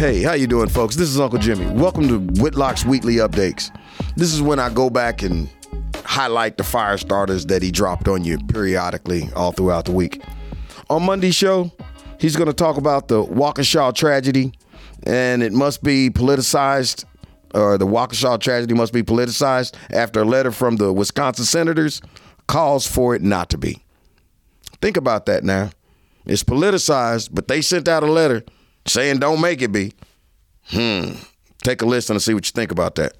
Hey, how you doing, folks? This is Uncle Jimmy. Welcome to Whitlock's Weekly Updates. This is when I go back and highlight the fire starters that he dropped on you periodically all throughout the week. On Monday's show, he's going to talk about the Waukesha tragedy, and it must be politicized, or the Waukesha tragedy must be politicized after a letter from the Wisconsin senators calls for it not to be. Think about that now. It's politicized, but they sent out a letter saying don't make it be. Hmm. Take a listen and see what you think about that.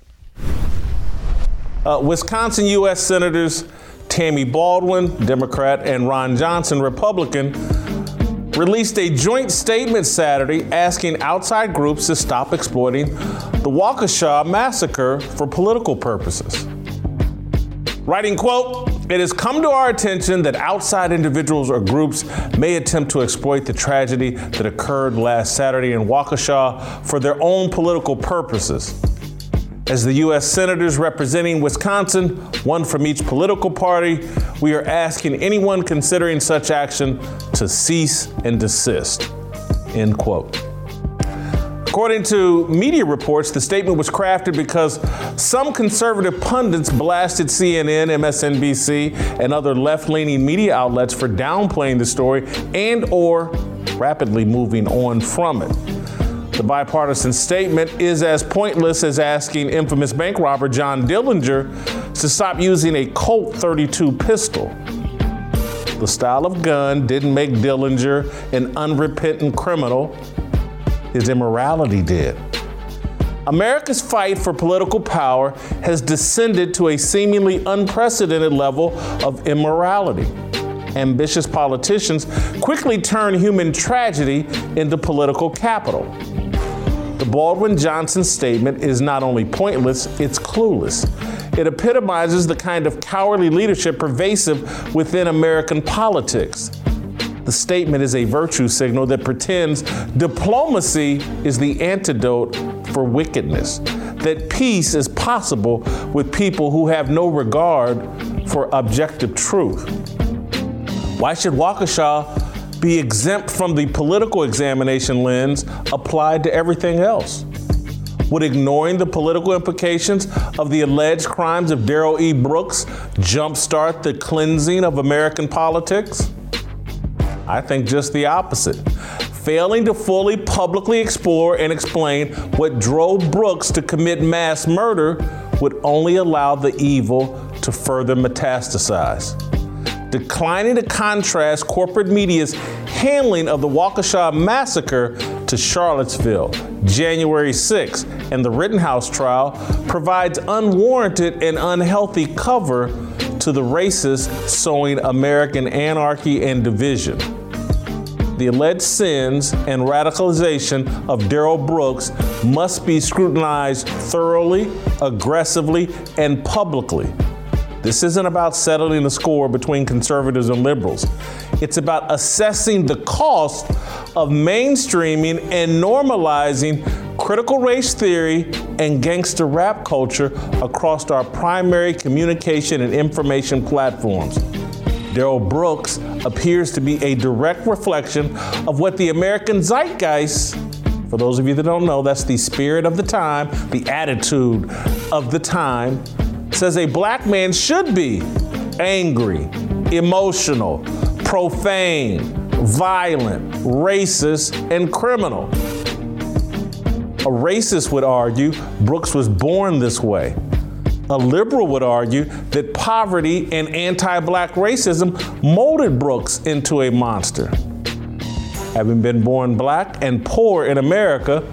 Uh, Wisconsin U.S. Senators Tammy Baldwin, Democrat, and Ron Johnson, Republican, released a joint statement Saturday asking outside groups to stop exploiting the Waukesha massacre for political purposes. Writing, quote, it has come to our attention that outside individuals or groups may attempt to exploit the tragedy that occurred last Saturday in Waukesha for their own political purposes. As the U.S. Senators representing Wisconsin, one from each political party, we are asking anyone considering such action to cease and desist. End quote. According to media reports, the statement was crafted because some conservative pundits blasted CNN, MSNBC, and other left-leaning media outlets for downplaying the story and or rapidly moving on from it. The bipartisan statement is as pointless as asking infamous bank robber John Dillinger to stop using a Colt 32 pistol. The style of gun didn't make Dillinger an unrepentant criminal his immorality did. America's fight for political power has descended to a seemingly unprecedented level of immorality. Ambitious politicians quickly turn human tragedy into political capital. The Baldwin Johnson statement is not only pointless, it's clueless. It epitomizes the kind of cowardly leadership pervasive within American politics. The statement is a virtue signal that pretends diplomacy is the antidote for wickedness, that peace is possible with people who have no regard for objective truth. Why should Waukesha be exempt from the political examination lens applied to everything else? Would ignoring the political implications of the alleged crimes of Darrell E. Brooks jumpstart the cleansing of American politics? I think just the opposite. Failing to fully publicly explore and explain what drove Brooks to commit mass murder would only allow the evil to further metastasize. Declining to contrast corporate media's handling of the Waukesha massacre to Charlottesville, January 6, and the Rittenhouse trial provides unwarranted and unhealthy cover to the racists sowing American anarchy and division the alleged sins and radicalization of Darrell Brooks must be scrutinized thoroughly, aggressively, and publicly. This isn't about settling the score between conservatives and liberals. It's about assessing the cost of mainstreaming and normalizing critical race theory and gangster rap culture across our primary communication and information platforms. Darrell Brooks appears to be a direct reflection of what the American zeitgeist, for those of you that don't know, that's the spirit of the time, the attitude of the time, says a black man should be angry, emotional, profane, violent, racist, and criminal. A racist would argue Brooks was born this way. A liberal would argue that poverty and anti black racism molded Brooks into a monster. Having been born black and poor in America,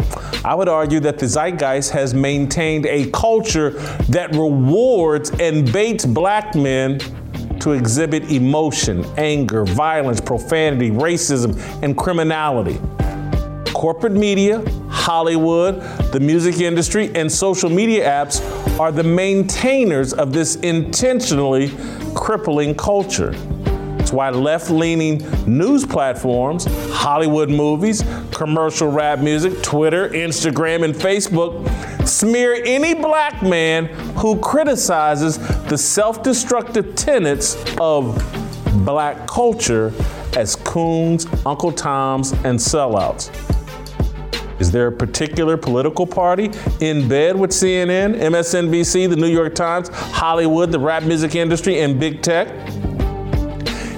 I would argue that the zeitgeist has maintained a culture that rewards and baits black men to exhibit emotion, anger, violence, profanity, racism, and criminality. Corporate media, Hollywood, the music industry, and social media apps are the maintainers of this intentionally crippling culture. It's why left leaning news platforms, Hollywood movies, commercial rap music, Twitter, Instagram, and Facebook smear any black man who criticizes the self destructive tenets of black culture as coons, Uncle Toms, and sellouts. Is there a particular political party in bed with CNN, MSNBC, the New York Times, Hollywood, the rap music industry, and big tech?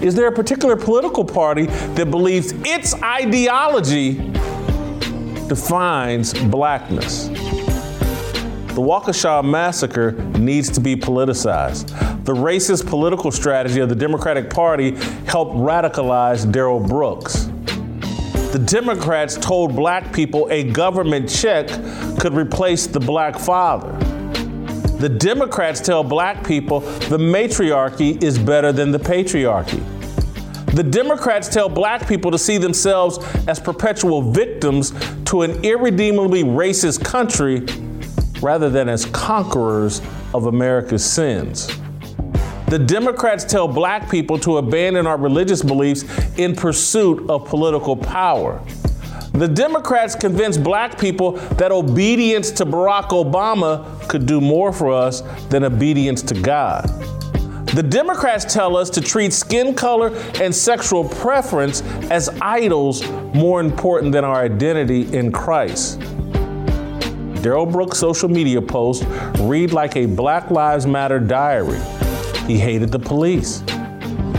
Is there a particular political party that believes its ideology defines blackness? The Waukesha massacre needs to be politicized. The racist political strategy of the Democratic Party helped radicalize Darrell Brooks. The Democrats told black people a government check could replace the black father. The Democrats tell black people the matriarchy is better than the patriarchy. The Democrats tell black people to see themselves as perpetual victims to an irredeemably racist country rather than as conquerors of America's sins. The Democrats tell black people to abandon our religious beliefs in pursuit of political power. The Democrats convince black people that obedience to Barack Obama could do more for us than obedience to God. The Democrats tell us to treat skin color and sexual preference as idols more important than our identity in Christ. Darrell Brooks' social media posts read like a Black Lives Matter diary. He hated the police.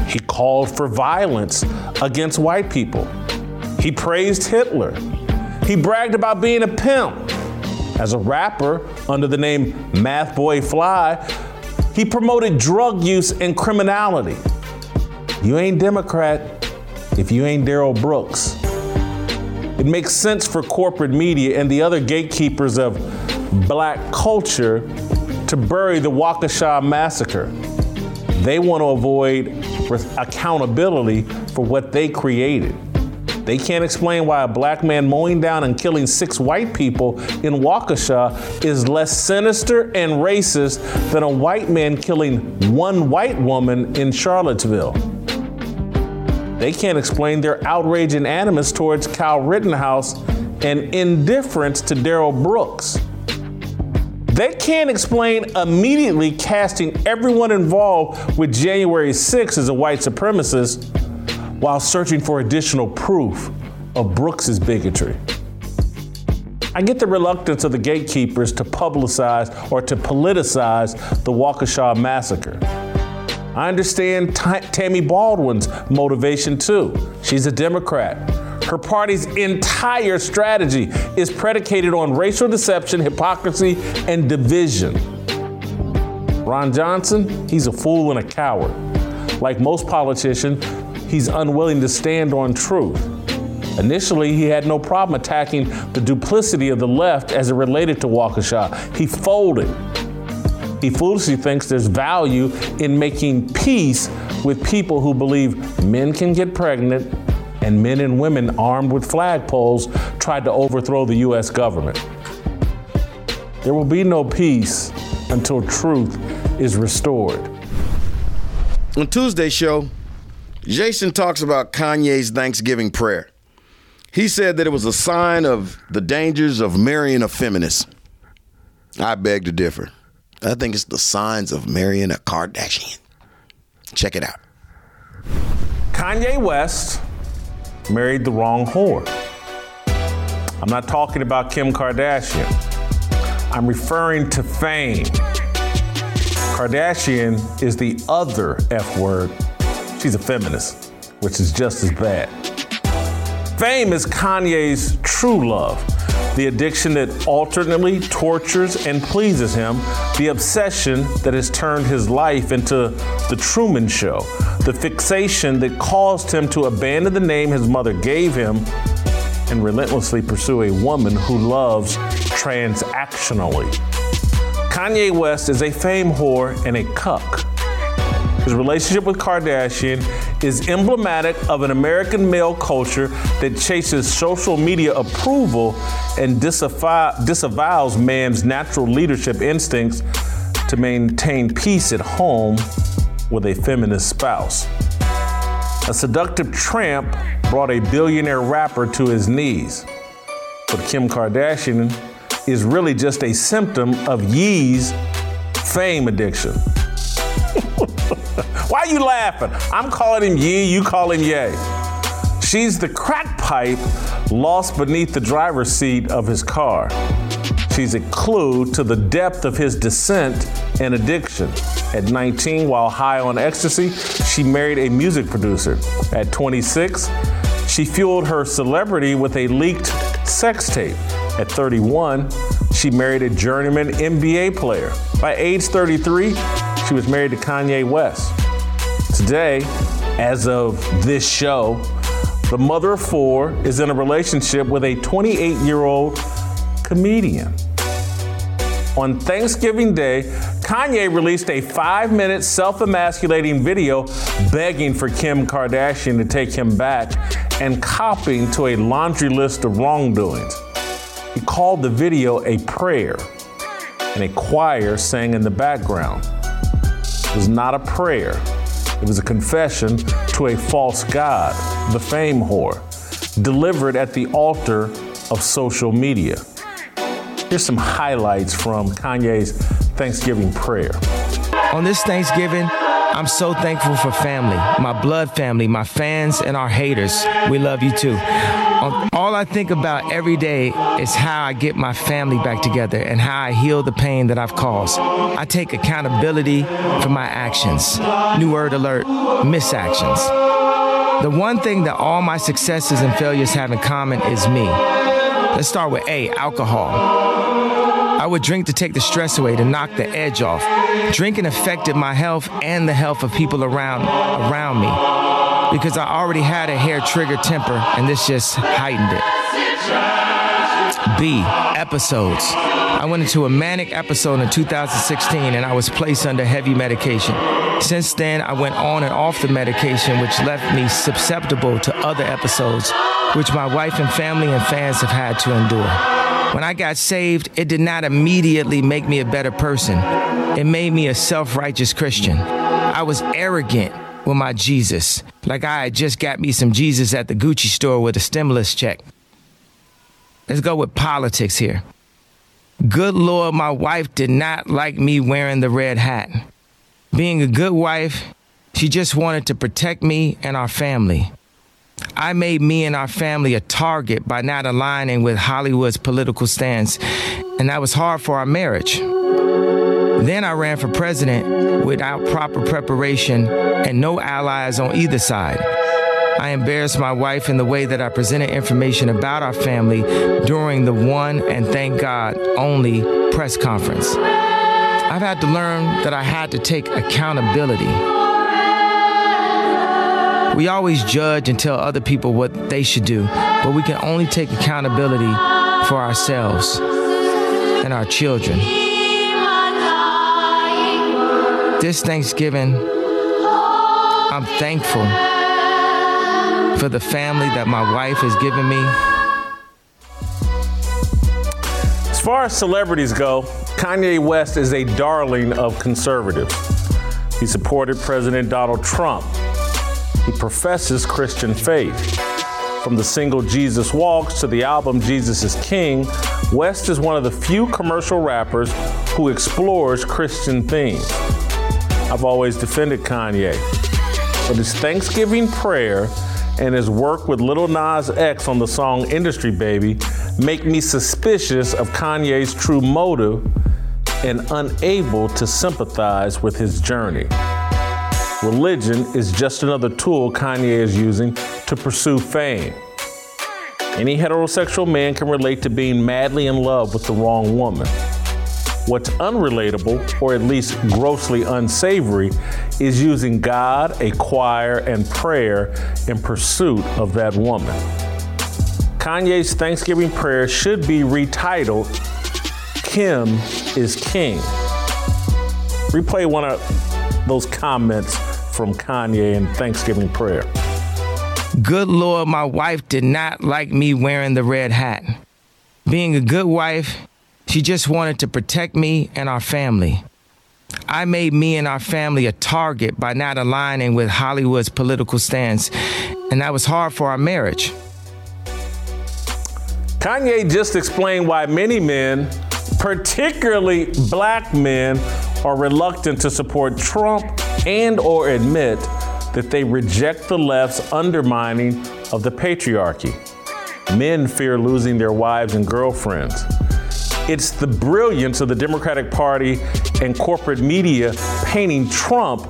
He called for violence against white people. He praised Hitler. He bragged about being a pimp. As a rapper under the name Math Boy Fly, he promoted drug use and criminality. You ain't Democrat if you ain't Darrell Brooks. It makes sense for corporate media and the other gatekeepers of black culture to bury the Waukesha massacre. They want to avoid accountability for what they created. They can't explain why a black man mowing down and killing six white people in Waukesha is less sinister and racist than a white man killing one white woman in Charlottesville. They can't explain their outrage and animus towards Kyle Rittenhouse and indifference to Darrell Brooks. They can't explain immediately casting everyone involved with January 6 as a white supremacist while searching for additional proof of Brooks's bigotry. I get the reluctance of the gatekeepers to publicize or to politicize the Waukesha massacre. I understand T- Tammy Baldwin's motivation too. She's a Democrat. Her party's entire strategy is predicated on racial deception, hypocrisy, and division. Ron Johnson, he's a fool and a coward. Like most politicians, he's unwilling to stand on truth. Initially, he had no problem attacking the duplicity of the left as it related to Waukesha. He folded. He foolishly thinks there's value in making peace with people who believe men can get pregnant and men and women armed with flagpoles tried to overthrow the U.S. government. There will be no peace until truth is restored. On Tuesday's show, Jason talks about Kanye's Thanksgiving prayer. He said that it was a sign of the dangers of marrying a feminist. I beg to differ. I think it's the signs of marrying a Kardashian. Check it out. Kanye West married the wrong whore. I'm not talking about Kim Kardashian. I'm referring to fame. Kardashian is the other F word. She's a feminist, which is just as bad. Fame is Kanye's true love the addiction that alternately tortures and pleases him, the obsession that has turned his life into the Truman Show, the fixation that caused him to abandon the name his mother gave him and relentlessly pursue a woman who loves transactionally. Kanye West is a fame whore and a cuck. His relationship with Kardashian is emblematic of an American male culture that chases social media approval and disavow- disavows man's natural leadership instincts to maintain peace at home with a feminist spouse. A seductive tramp brought a billionaire rapper to his knees. But Kim Kardashian is really just a symptom of Ye's fame addiction. You laughing? I'm calling him Yee, you call him Ye. She's the crack pipe lost beneath the driver's seat of his car. She's a clue to the depth of his descent and addiction. At 19, while high on ecstasy, she married a music producer. At 26, she fueled her celebrity with a leaked sex tape. At 31, she married a journeyman NBA player. By age 33, she was married to Kanye West. Today, as of this show, the mother of four is in a relationship with a 28 year old comedian. On Thanksgiving Day, Kanye released a five minute self emasculating video begging for Kim Kardashian to take him back and copying to a laundry list of wrongdoings. He called the video a prayer, and a choir sang in the background. It was not a prayer, it was a confession to a false God, the fame whore, delivered at the altar of social media. Here's some highlights from Kanye's Thanksgiving prayer. On this Thanksgiving, I'm so thankful for family, my blood family, my fans, and our haters. We love you too. Um, all I think about every day is how I get my family back together and how I heal the pain that I've caused. I take accountability for my actions. New word alert misactions. The one thing that all my successes and failures have in common is me. Let's start with A, alcohol. I would drink to take the stress away, to knock the edge off. Drinking affected my health and the health of people around around me because I already had a hair trigger temper and this just heightened it. B, episodes. I went into a manic episode in 2016 and I was placed under heavy medication. Since then, I went on and off the medication, which left me susceptible to other episodes, which my wife and family and fans have had to endure. When I got saved, it did not immediately make me a better person. It made me a self righteous Christian. I was arrogant with my Jesus, like I had just got me some Jesus at the Gucci store with a stimulus check. Let's go with politics here. Good Lord, my wife did not like me wearing the red hat. Being a good wife, she just wanted to protect me and our family. I made me and our family a target by not aligning with Hollywood's political stance, and that was hard for our marriage. Then I ran for president without proper preparation and no allies on either side. I embarrassed my wife in the way that I presented information about our family during the one and thank God only press conference. I've had to learn that I had to take accountability. We always judge and tell other people what they should do, but we can only take accountability for ourselves and our children. This Thanksgiving, I'm thankful for the family that my wife has given me. As far as celebrities go, Kanye West is a darling of conservatives. He supported President Donald Trump. He professes Christian faith. From the single Jesus Walks to the album Jesus is King, West is one of the few commercial rappers who explores Christian themes. I've always defended Kanye, but his Thanksgiving prayer and his work with Lil Nas X on the song Industry Baby make me suspicious of Kanye's true motive and unable to sympathize with his journey. Religion is just another tool Kanye is using to pursue fame. Any heterosexual man can relate to being madly in love with the wrong woman. What's unrelatable, or at least grossly unsavory, is using God, a choir, and prayer in pursuit of that woman. Kanye's Thanksgiving prayer should be retitled Kim is King. Replay one of those comments from Kanye in Thanksgiving prayer. Good Lord, my wife did not like me wearing the red hat. Being a good wife, she just wanted to protect me and our family. I made me and our family a target by not aligning with Hollywood's political stance, and that was hard for our marriage. Kanye just explained why many men, particularly black men, are reluctant to support Trump and or admit that they reject the left's undermining of the patriarchy. Men fear losing their wives and girlfriends. It's the brilliance of the Democratic Party and corporate media painting Trump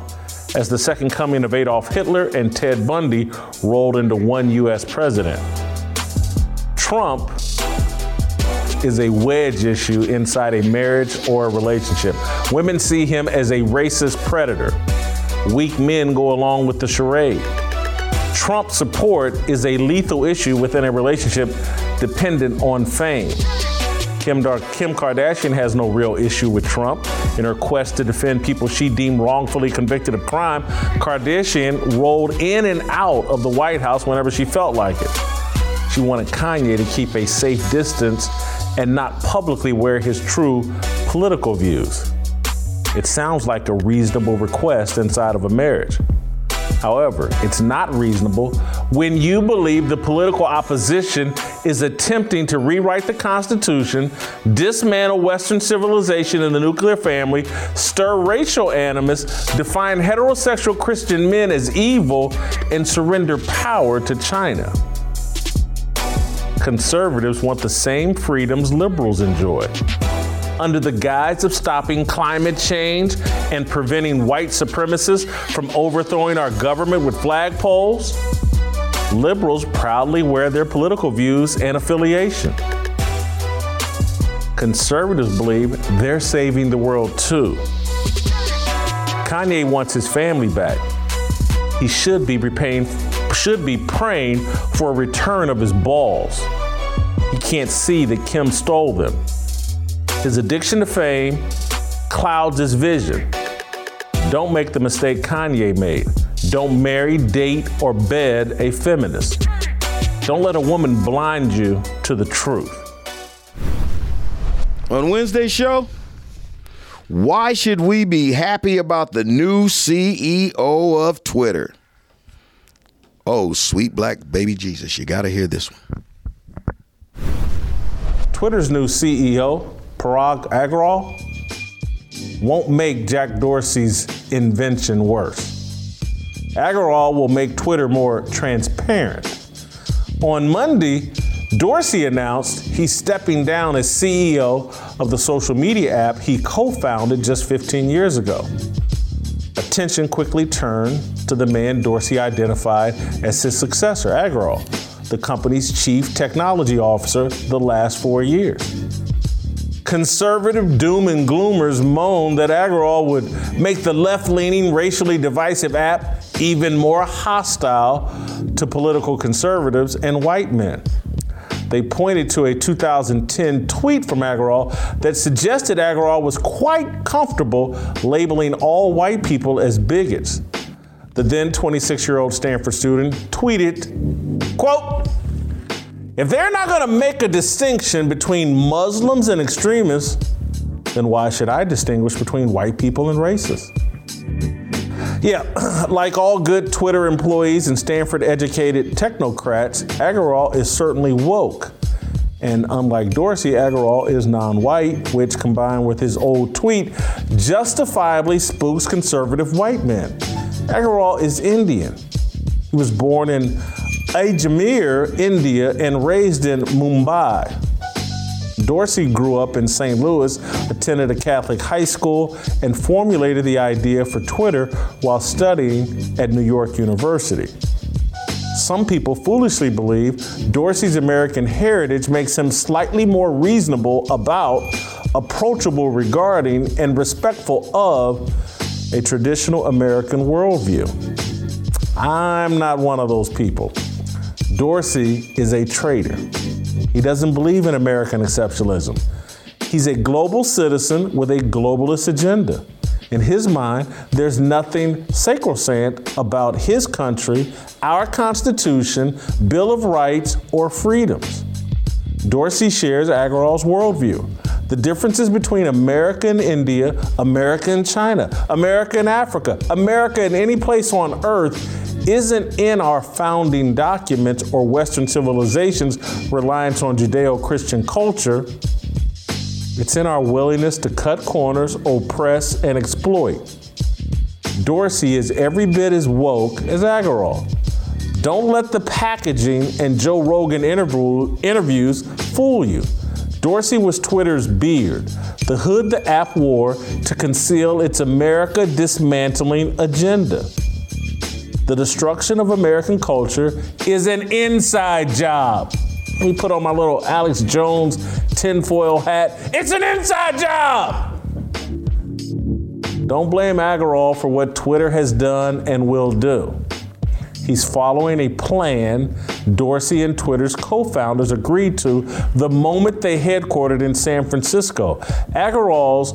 as the second coming of Adolf Hitler and Ted Bundy rolled into one U.S. president. Trump is a wedge issue inside a marriage or a relationship. Women see him as a racist predator. Weak men go along with the charade. Trump support is a lethal issue within a relationship dependent on fame. Kim, Dar- Kim Kardashian has no real issue with Trump. In her quest to defend people she deemed wrongfully convicted of crime, Kardashian rolled in and out of the White House whenever she felt like it. She wanted Kanye to keep a safe distance and not publicly wear his true political views. It sounds like a reasonable request inside of a marriage. However, it's not reasonable when you believe the political opposition is attempting to rewrite the Constitution, dismantle Western civilization and the nuclear family, stir racial animus, define heterosexual Christian men as evil, and surrender power to China. Conservatives want the same freedoms liberals enjoy under the guise of stopping climate change and preventing white supremacists from overthrowing our government with flagpoles, liberals proudly wear their political views and affiliation. Conservatives believe they're saving the world too. Kanye wants his family back. He should be should be praying for a return of his balls. He can't see that Kim stole them. His addiction to fame clouds his vision. Don't make the mistake Kanye made. Don't marry, date, or bed a feminist. Don't let a woman blind you to the truth. On Wednesday's show, why should we be happy about the new CEO of Twitter? Oh, sweet black baby Jesus, you got to hear this one. Twitter's new CEO, Parag Agrawal, won't make Jack Dorsey's invention worse. Agrawal will make Twitter more transparent. On Monday, Dorsey announced he's stepping down as CEO of the social media app he co founded just 15 years ago. Attention quickly turned to the man Dorsey identified as his successor, Agrawal, the company's chief technology officer the last four years. Conservative doom and gloomers moan that Agrawal would make the left leaning, racially divisive app even more hostile to political conservatives and white men. They pointed to a 2010 tweet from Agrawal that suggested Agrawal was quite comfortable labeling all white people as bigots. The then 26 year old Stanford student tweeted, quote, if they're not going to make a distinction between Muslims and extremists, then why should I distinguish between white people and racists? Yeah, like all good Twitter employees and Stanford educated technocrats, Agrawal is certainly woke. And unlike Dorsey, Agrawal is non white, which combined with his old tweet justifiably spooks conservative white men. Agrawal is Indian. He was born in Ajmer, India, and raised in Mumbai. Dorsey grew up in St. Louis, attended a Catholic high school, and formulated the idea for Twitter while studying at New York University. Some people foolishly believe Dorsey's American heritage makes him slightly more reasonable about, approachable regarding, and respectful of a traditional American worldview. I'm not one of those people. Dorsey is a traitor. He doesn't believe in American exceptionalism. He's a global citizen with a globalist agenda. In his mind, there's nothing sacrosanct about his country, our Constitution, Bill of Rights, or freedoms. Dorsey shares Agrawal's worldview. The differences between America and India, America and China, America and Africa, America and any place on earth isn't in our founding documents or Western civilization's reliance on Judeo Christian culture. It's in our willingness to cut corners, oppress, and exploit. Dorsey is every bit as woke as Agrawal. Don't let the packaging and Joe Rogan interview, interviews fool you. Dorsey was Twitter's beard, the hood the app wore to conceal its America dismantling agenda. The destruction of American culture is an inside job. Let me put on my little Alex Jones tinfoil hat. It's an inside job. Don't blame Agrawal for what Twitter has done and will do. He's following a plan Dorsey and Twitter's co founders agreed to the moment they headquartered in San Francisco. Agrawal's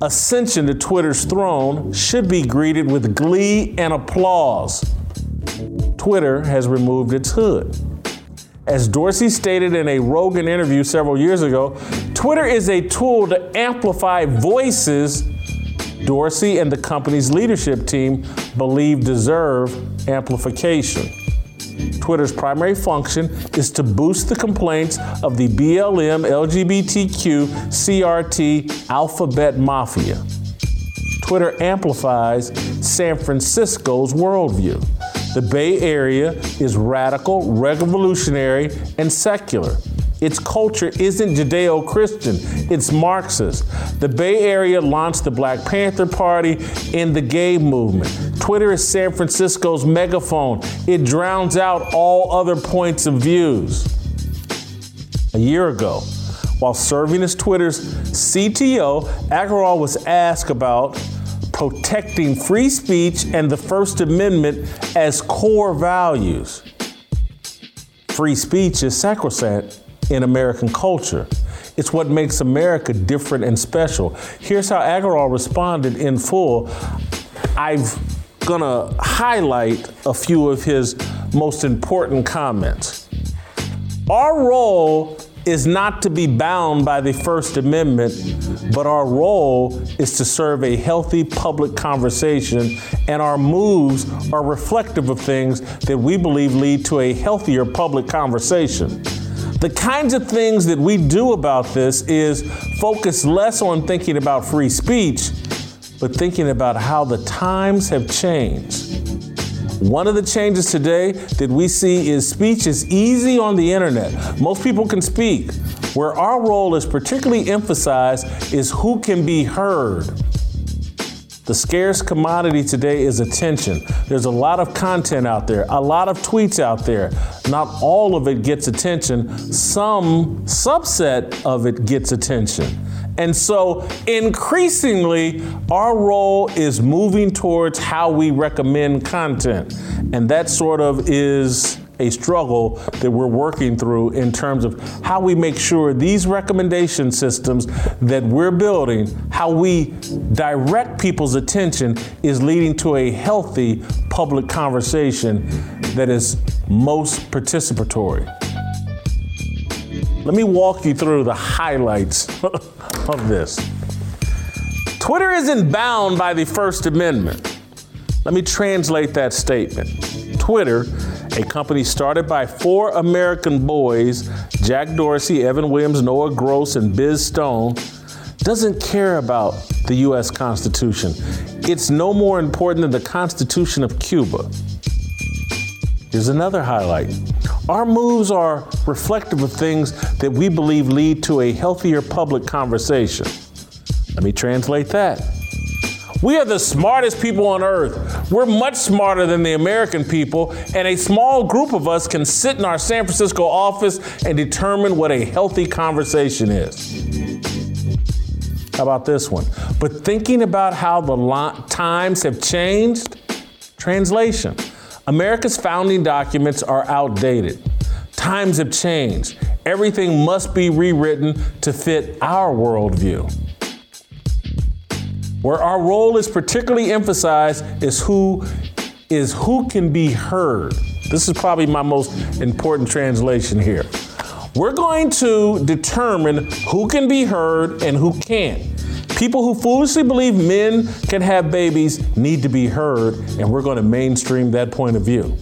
ascension to Twitter's throne should be greeted with glee and applause. Twitter has removed its hood. As Dorsey stated in a Rogan interview several years ago, Twitter is a tool to amplify voices Dorsey and the company's leadership team believe deserve amplification. Twitter's primary function is to boost the complaints of the BLM, LGBTQ, CRT, alphabet mafia. Twitter amplifies San Francisco's worldview. The Bay Area is radical, revolutionary, and secular. Its culture isn't Judeo Christian, it's Marxist. The Bay Area launched the Black Panther Party and the gay movement. Twitter is San Francisco's megaphone, it drowns out all other points of views. A year ago, while serving as Twitter's CTO, Agrawal was asked about protecting free speech and the First Amendment as core values. Free speech is sacrosanct in American culture. It's what makes America different and special. Here's how Agrawal responded in full. I'm gonna highlight a few of his most important comments. Our role is not to be bound by the First Amendment, but our role is to serve a healthy public conversation, and our moves are reflective of things that we believe lead to a healthier public conversation. The kinds of things that we do about this is focus less on thinking about free speech, but thinking about how the times have changed. One of the changes today that we see is speech is easy on the internet. Most people can speak. Where our role is particularly emphasized is who can be heard. The scarce commodity today is attention. There's a lot of content out there, a lot of tweets out there. Not all of it gets attention, some subset of it gets attention. And so increasingly, our role is moving towards how we recommend content. And that sort of is a struggle that we're working through in terms of how we make sure these recommendation systems that we're building, how we direct people's attention, is leading to a healthy public conversation that is most participatory. Let me walk you through the highlights of this. Twitter isn't bound by the First Amendment. Let me translate that statement. Twitter a company started by four American boys, Jack Dorsey, Evan Williams, Noah Gross, and Biz Stone, doesn't care about the U.S. Constitution. It's no more important than the Constitution of Cuba. Here's another highlight. Our moves are reflective of things that we believe lead to a healthier public conversation. Let me translate that. We are the smartest people on earth. We're much smarter than the American people, and a small group of us can sit in our San Francisco office and determine what a healthy conversation is. How about this one? But thinking about how the times have changed, translation. America's founding documents are outdated. Times have changed. Everything must be rewritten to fit our worldview. Where our role is particularly emphasized is who is who can be heard. This is probably my most important translation here. We're going to determine who can be heard and who can't. People who foolishly believe men can have babies need to be heard, and we're going to mainstream that point of view.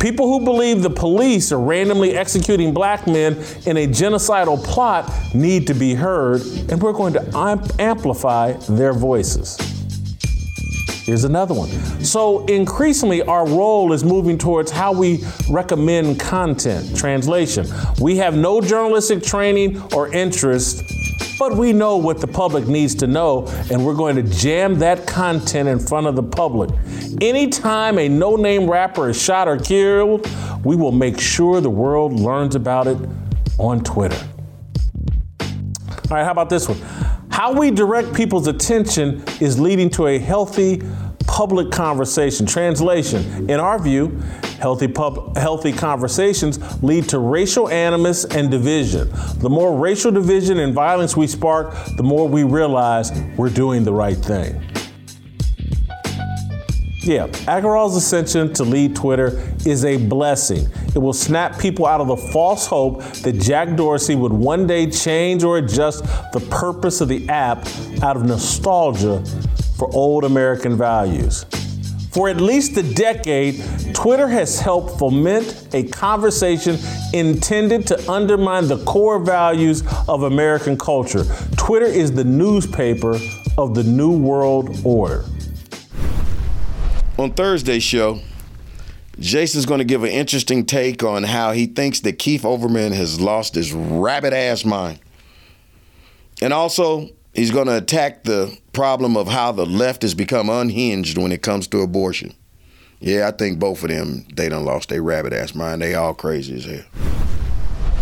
People who believe the police are randomly executing black men in a genocidal plot need to be heard, and we're going to amp- amplify their voices. Here's another one. So, increasingly, our role is moving towards how we recommend content. Translation We have no journalistic training or interest but we know what the public needs to know, and we're going to jam that content in front of the public. Anytime a no name rapper is shot or killed, we will make sure the world learns about it on Twitter. All right, how about this one? How we direct people's attention is leading to a healthy public conversation. Translation In our view, Healthy, pub, healthy conversations lead to racial animus and division. The more racial division and violence we spark, the more we realize we're doing the right thing. Yeah, Agrawal's ascension to lead Twitter is a blessing. It will snap people out of the false hope that Jack Dorsey would one day change or adjust the purpose of the app out of nostalgia for old American values. For at least a decade, Twitter has helped foment a conversation intended to undermine the core values of American culture. Twitter is the newspaper of the New World Order. On Thursday's show, Jason's going to give an interesting take on how he thinks that Keith Olbermann has lost his rabbit ass mind. And also, He's going to attack the problem of how the left has become unhinged when it comes to abortion. Yeah, I think both of them, they done lost their rabbit ass mind. They all crazy as hell.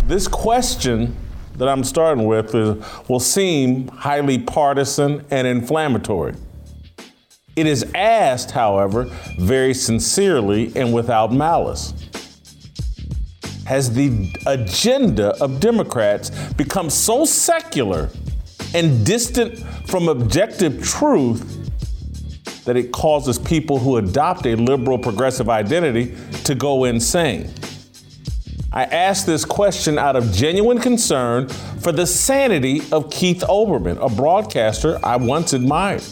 This question that I'm starting with is, will seem highly partisan and inflammatory. It is asked, however, very sincerely and without malice. Has the agenda of Democrats become so secular and distant from objective truth that it causes people who adopt a liberal progressive identity to go insane. I ask this question out of genuine concern for the sanity of Keith Olbermann, a broadcaster I once admired.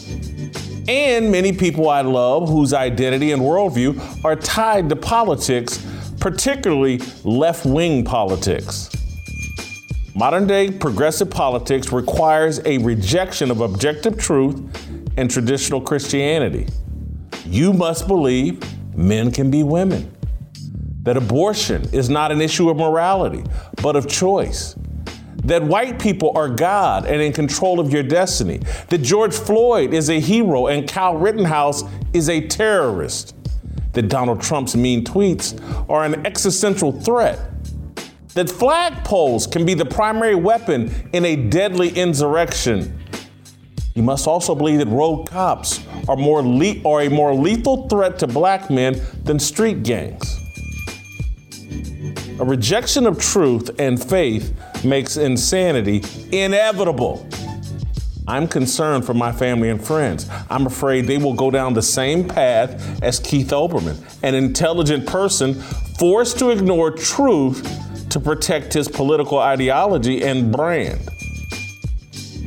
And many people I love whose identity and worldview are tied to politics, particularly left wing politics. Modern day progressive politics requires a rejection of objective truth and traditional Christianity. You must believe men can be women, that abortion is not an issue of morality, but of choice. That white people are God and in control of your destiny. That George Floyd is a hero and Kyle Rittenhouse is a terrorist. That Donald Trump's mean tweets are an existential threat that flagpoles can be the primary weapon in a deadly insurrection. You must also believe that road cops are, more le- are a more lethal threat to black men than street gangs. A rejection of truth and faith makes insanity inevitable. I'm concerned for my family and friends. I'm afraid they will go down the same path as Keith Olbermann, an intelligent person forced to ignore truth to protect his political ideology and brand.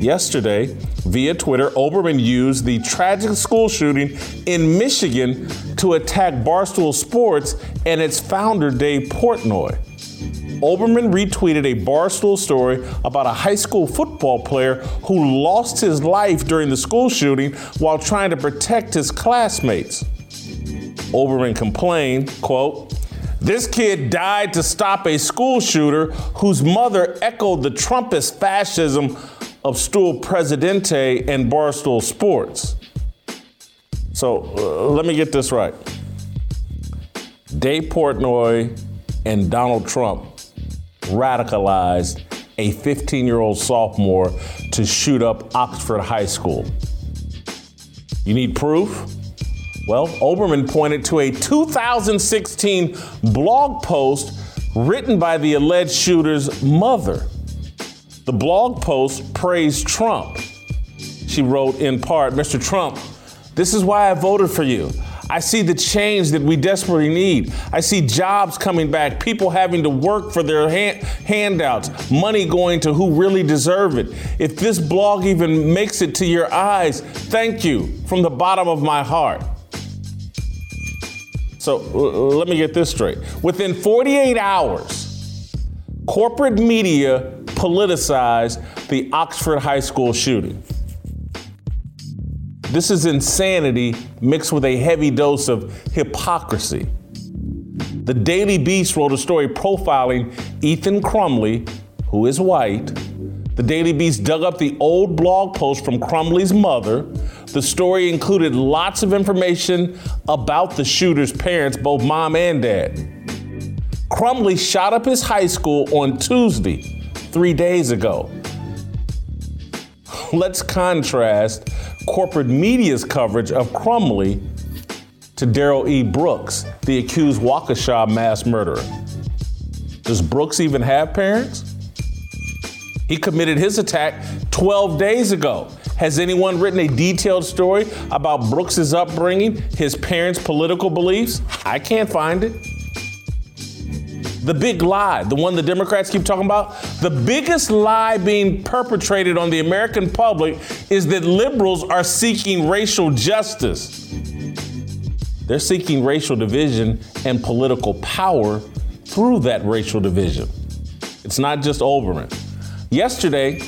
Yesterday, via Twitter, Olbermann used the tragic school shooting in Michigan to attack Barstool Sports and its founder, Dave Portnoy. Olbermann retweeted a Barstool story about a high school football player who lost his life during the school shooting while trying to protect his classmates. Olbermann complained, quote, this kid died to stop a school shooter whose mother echoed the Trumpist fascism of Stool Presidente and Barstool Sports. So uh, let me get this right. Dave Portnoy and Donald Trump radicalized a 15 year old sophomore to shoot up Oxford High School. You need proof? Well, Olbermann pointed to a 2016 blog post written by the alleged shooter's mother. The blog post praised Trump. She wrote in part, Mr. Trump, this is why I voted for you. I see the change that we desperately need. I see jobs coming back, people having to work for their hand- handouts, money going to who really deserve it. If this blog even makes it to your eyes, thank you from the bottom of my heart. So uh, let me get this straight. Within 48 hours, corporate media politicized the Oxford High School shooting. This is insanity mixed with a heavy dose of hypocrisy. The Daily Beast wrote a story profiling Ethan Crumbley, who is white. The Daily Beast dug up the old blog post from Crumbley's mother. The story included lots of information about the shooter's parents, both mom and dad. Crumbley shot up his high school on Tuesday, three days ago. Let's contrast corporate media's coverage of Crumbley to Darrell E. Brooks, the accused Waukesha mass murderer. Does Brooks even have parents? He committed his attack 12 days ago. Has anyone written a detailed story about Brooks's upbringing, his parents' political beliefs? I can't find it. The big lie, the one the Democrats keep talking about, the biggest lie being perpetrated on the American public is that liberals are seeking racial justice. They're seeking racial division and political power through that racial division. It's not just Olbermann. Yesterday,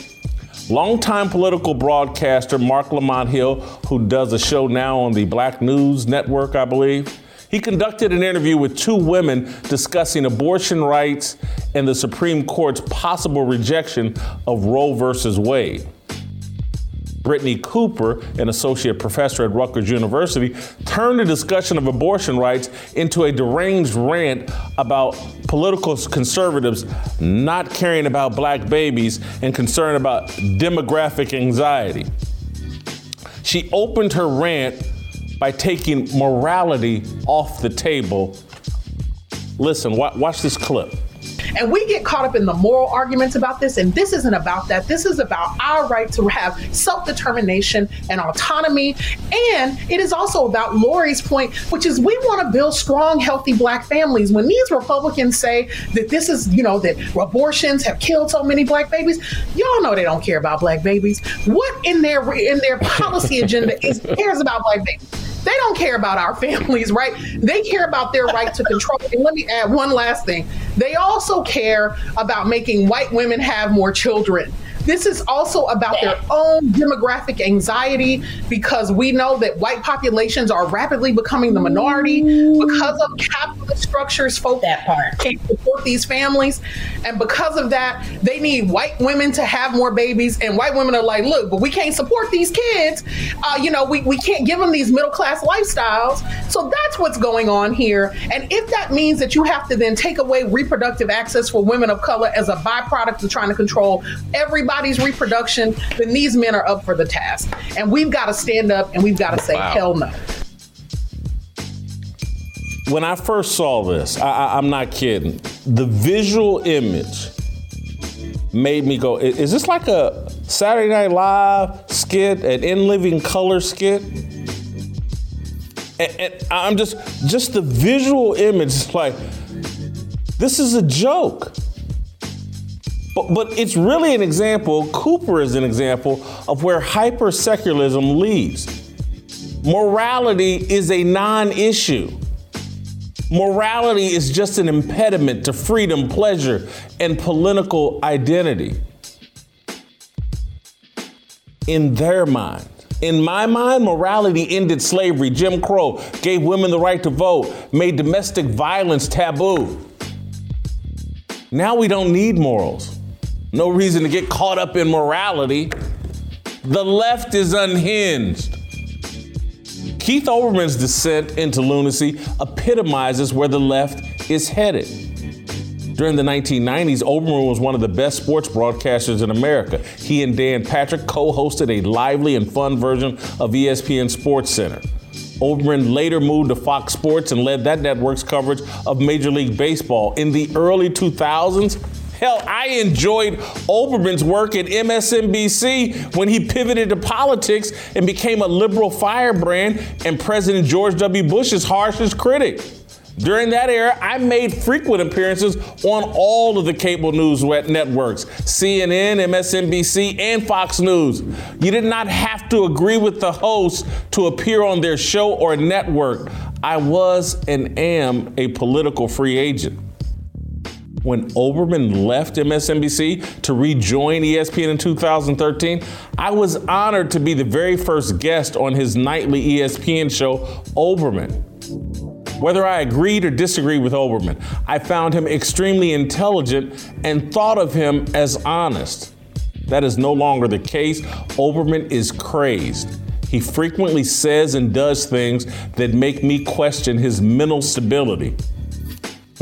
longtime political broadcaster Marc Lamont Hill, who does a show now on the Black News Network, I believe, he conducted an interview with two women discussing abortion rights and the Supreme Court's possible rejection of Roe versus Wade. Brittney Cooper, an associate professor at Rutgers University, turned the discussion of abortion rights into a deranged rant about political conservatives not caring about black babies and concerned about demographic anxiety. She opened her rant by taking morality off the table. Listen, watch this clip. And we get caught up in the moral arguments about this, and this isn't about that. This is about our right to have self determination and autonomy. And it is also about Lori's point, which is we want to build strong, healthy black families. When these Republicans say that this is, you know, that abortions have killed so many black babies, y'all know they don't care about black babies. What in their in their policy agenda is cares about black babies? They don't care about our families, right? They care about their right to control. And let me add one last thing. They also care about making white women have more children. This is also about their own demographic anxiety because we know that white populations are rapidly becoming the minority because of capitalist structures. Folks that part can't support these families, and because of that, they need white women to have more babies. And white women are like, "Look, but we can't support these kids. Uh, you know, we we can't give them these middle class lifestyles." So that's what's going on here. And if that means that you have to then take away reproductive access for women of color as a byproduct of trying to control everybody everybody's reproduction, then these men are up for the task. And we've got to stand up and we've got to say, wow. hell no. When I first saw this, I, am not kidding. The visual image made me go, is this like a Saturday Night Live skit, an in living color skit? And, and I'm just, just the visual image is like, this is a joke. But, but it's really an example, Cooper is an example of where hypersecularism leads. Morality is a non issue. Morality is just an impediment to freedom, pleasure, and political identity. In their mind. In my mind, morality ended slavery, Jim Crow, gave women the right to vote, made domestic violence taboo. Now we don't need morals. No reason to get caught up in morality. The left is unhinged. Keith Olbermann's descent into lunacy epitomizes where the left is headed. During the 1990s, Olbermann was one of the best sports broadcasters in America. He and Dan Patrick co hosted a lively and fun version of ESPN Sports Center. Olbermann later moved to Fox Sports and led that network's coverage of Major League Baseball. In the early 2000s, Hell, I enjoyed Olbermann's work at MSNBC when he pivoted to politics and became a liberal firebrand and President George W. Bush's harshest critic. During that era, I made frequent appearances on all of the cable news networks CNN, MSNBC, and Fox News. You did not have to agree with the host to appear on their show or network. I was and am a political free agent. When Olbermann left MSNBC to rejoin ESPN in 2013, I was honored to be the very first guest on his nightly ESPN show, Olbermann. Whether I agreed or disagreed with Olbermann, I found him extremely intelligent and thought of him as honest. That is no longer the case. Olbermann is crazed. He frequently says and does things that make me question his mental stability.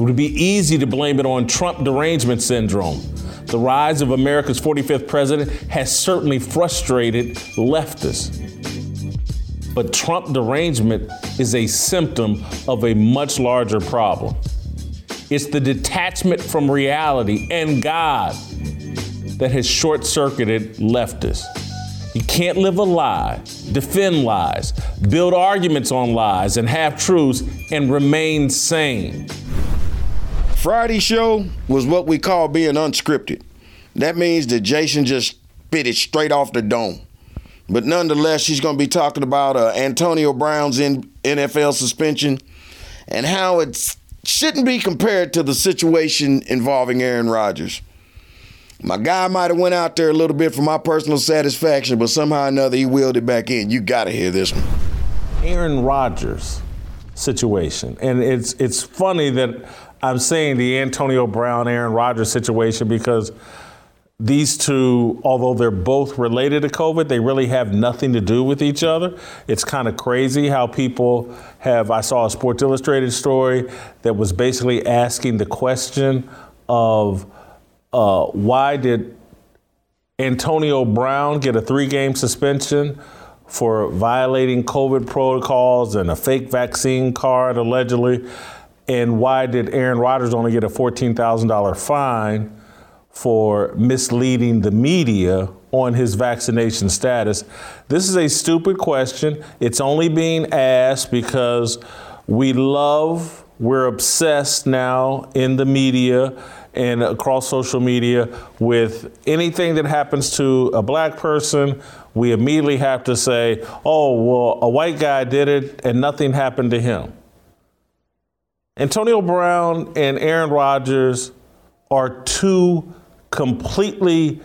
It would be easy to blame it on Trump derangement syndrome. The rise of America's 45th president has certainly frustrated leftists. But Trump derangement is a symptom of a much larger problem. It's the detachment from reality and God that has short circuited leftists. You can't live a lie, defend lies, build arguments on lies and half truths, and remain sane. Friday show was what we call being unscripted. That means that Jason just spit it straight off the dome. But nonetheless, she's going to be talking about uh, Antonio Brown's NFL suspension and how it shouldn't be compared to the situation involving Aaron Rodgers. My guy might have went out there a little bit for my personal satisfaction, but somehow or another he wheeled it back in. You got to hear this one. Aaron Rodgers situation, and it's it's funny that I'm saying the Antonio Brown Aaron Rodgers situation because these two, although they're both related to COVID, they really have nothing to do with each other. It's kind of crazy how people have. I saw a Sports Illustrated story that was basically asking the question of uh, why did Antonio Brown get a three game suspension for violating COVID protocols and a fake vaccine card allegedly? And why did Aaron Rodgers only get a $14,000 fine? for misleading the media on his vaccination status. This is a stupid question. It's only being asked because we love, we're obsessed now in the media and across social media with anything that happens to a black person, we immediately have to say, oh, well, a white guy did it and nothing happened to him. Antonio Brown and Aaron Rodgers are two completely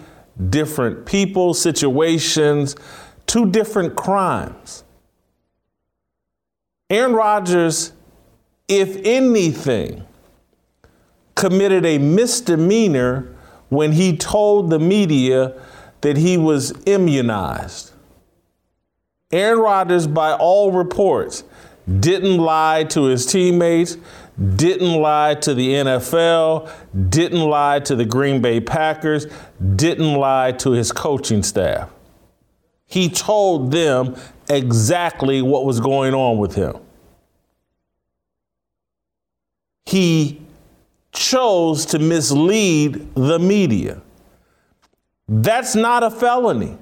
different people, situations, two different crimes. Aaron Rodgers, if anything, committed a misdemeanor when he told the media that he was immunized. Aaron Rodgers, by all reports, didn't lie to his teammates, didn't lie to the NFL, didn't lie to the Green Bay Packers, didn't lie to his coaching staff. He told them exactly what was going on with him. He chose to mislead the media. That's not a felony.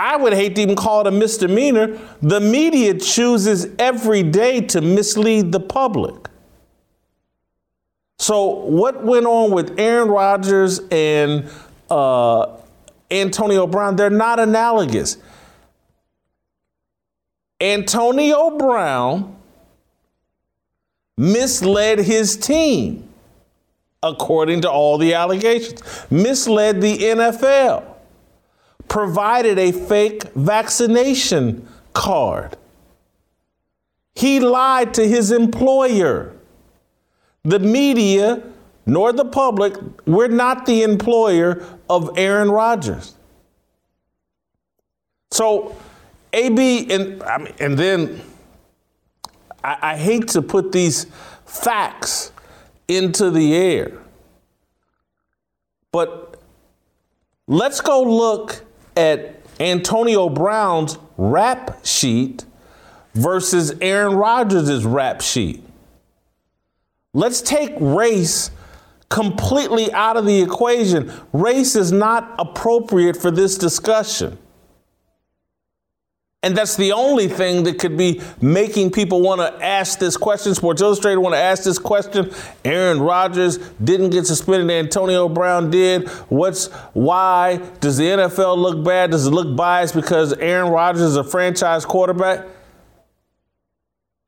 I would hate to even call it a misdemeanor. The media chooses every day to mislead the public. So, what went on with Aaron Rodgers and uh, Antonio Brown? They're not analogous. Antonio Brown misled his team, according to all the allegations, misled the NFL provided a fake vaccination card. He lied to his employer. The media, nor the public, we're not the employer of Aaron Rodgers. So, AB, and, and then I, I hate to put these facts into the air, but let's go look at Antonio Brown's rap sheet versus Aaron Rodgers' rap sheet. Let's take race completely out of the equation. Race is not appropriate for this discussion. And that's the only thing that could be making people want to ask this question. Sports Illustrated want to ask this question. Aaron Rodgers didn't get suspended. Antonio Brown did. What's why does the NFL look bad? Does it look biased because Aaron Rodgers is a franchise quarterback?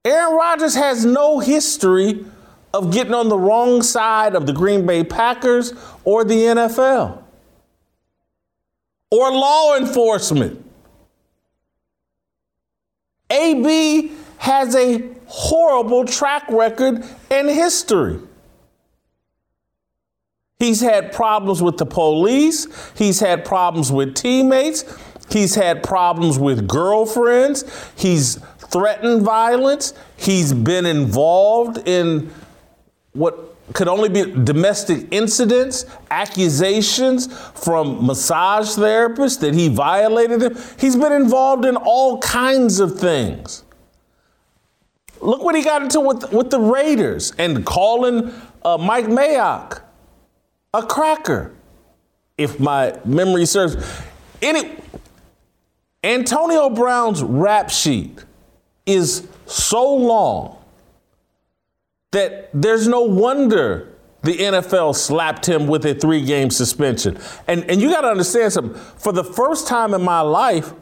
Aaron Rodgers has no history of getting on the wrong side of the Green Bay Packers or the NFL or law enforcement. AB has a horrible track record and history. He's had problems with the police, he's had problems with teammates, he's had problems with girlfriends, he's threatened violence, he's been involved in what could only be domestic incidents, accusations from massage therapists that he violated them. He's been involved in all kinds of things. Look what he got into with, with the Raiders and calling uh, Mike Mayock a cracker, if my memory serves. Any, Antonio Brown's rap sheet is so long that there's no wonder the NFL slapped him with a three game suspension. And, and you got to understand something. For the first time in my life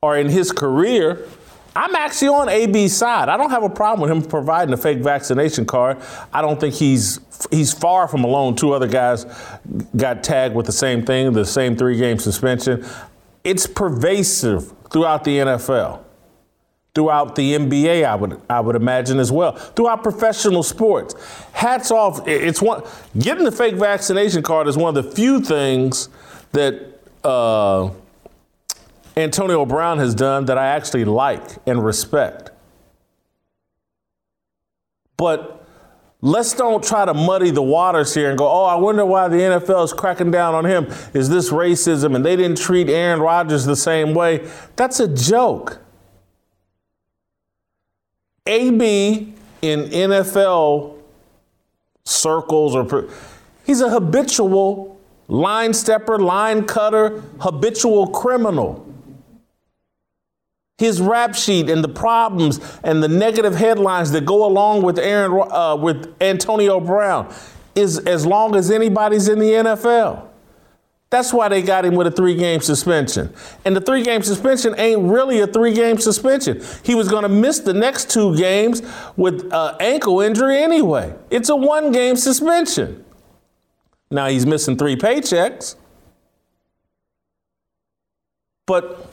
or in his career, I'm actually on AB's side. I don't have a problem with him providing a fake vaccination card. I don't think he's he's far from alone. Two other guys got tagged with the same thing, the same three game suspension. It's pervasive throughout the NFL throughout the NBA, I would I would imagine as well, throughout professional sports. Hats off! It's one getting the fake vaccination card is one of the few things that uh, Antonio Brown has done that I actually like and respect. But let's don't try to muddy the waters here and go, oh, I wonder why the NFL is cracking down on him. Is this racism? And they didn't treat Aaron Rodgers the same way. That's a joke. AB in NFL circles or he's a habitual line stepper, line cutter, habitual criminal. His rap sheet and the problems and the negative headlines that go along with Aaron uh, with Antonio Brown is as long as anybody's in the NFL. That's why they got him with a three game suspension. And the three game suspension ain't really a three game suspension. He was going to miss the next two games with uh, ankle injury anyway. It's a one game suspension. Now he's missing three paychecks. But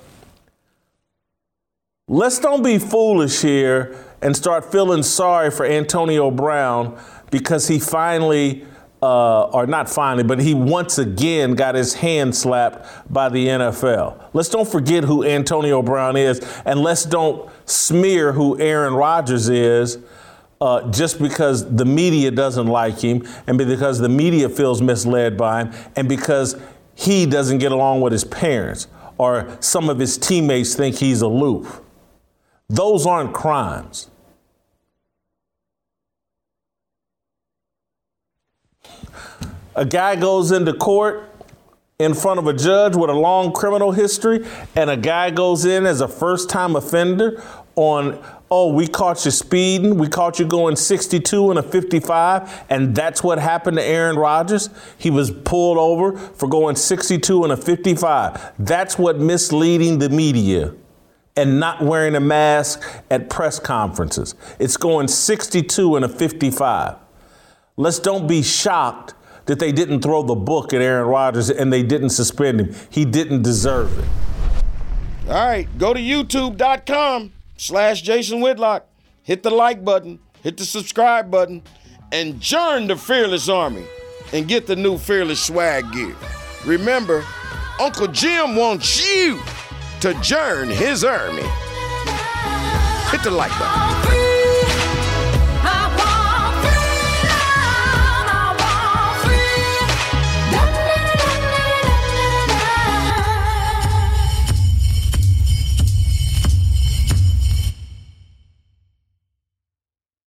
let's don't be foolish here and start feeling sorry for Antonio Brown because he finally uh, or not finally, but he once again got his hand slapped by the NFL. Let's don't forget who Antonio Brown is, and let's don't smear who Aaron Rodgers is. Uh, just because the media doesn't like him, and because the media feels misled by him, and because he doesn't get along with his parents, or some of his teammates think he's aloof. Those aren't crimes. A guy goes into court in front of a judge with a long criminal history, and a guy goes in as a first time offender on, oh, we caught you speeding, we caught you going 62 and a 55, and that's what happened to Aaron Rodgers. He was pulled over for going 62 and a 55. That's what misleading the media and not wearing a mask at press conferences. It's going 62 and a 55. Let's don't be shocked that they didn't throw the book at Aaron Rodgers and they didn't suspend him. He didn't deserve it. All right, go to youtube.com slash Jason Whitlock. Hit the like button, hit the subscribe button, and join the Fearless Army and get the new Fearless swag gear. Remember, Uncle Jim wants you to join his army. Hit the like button.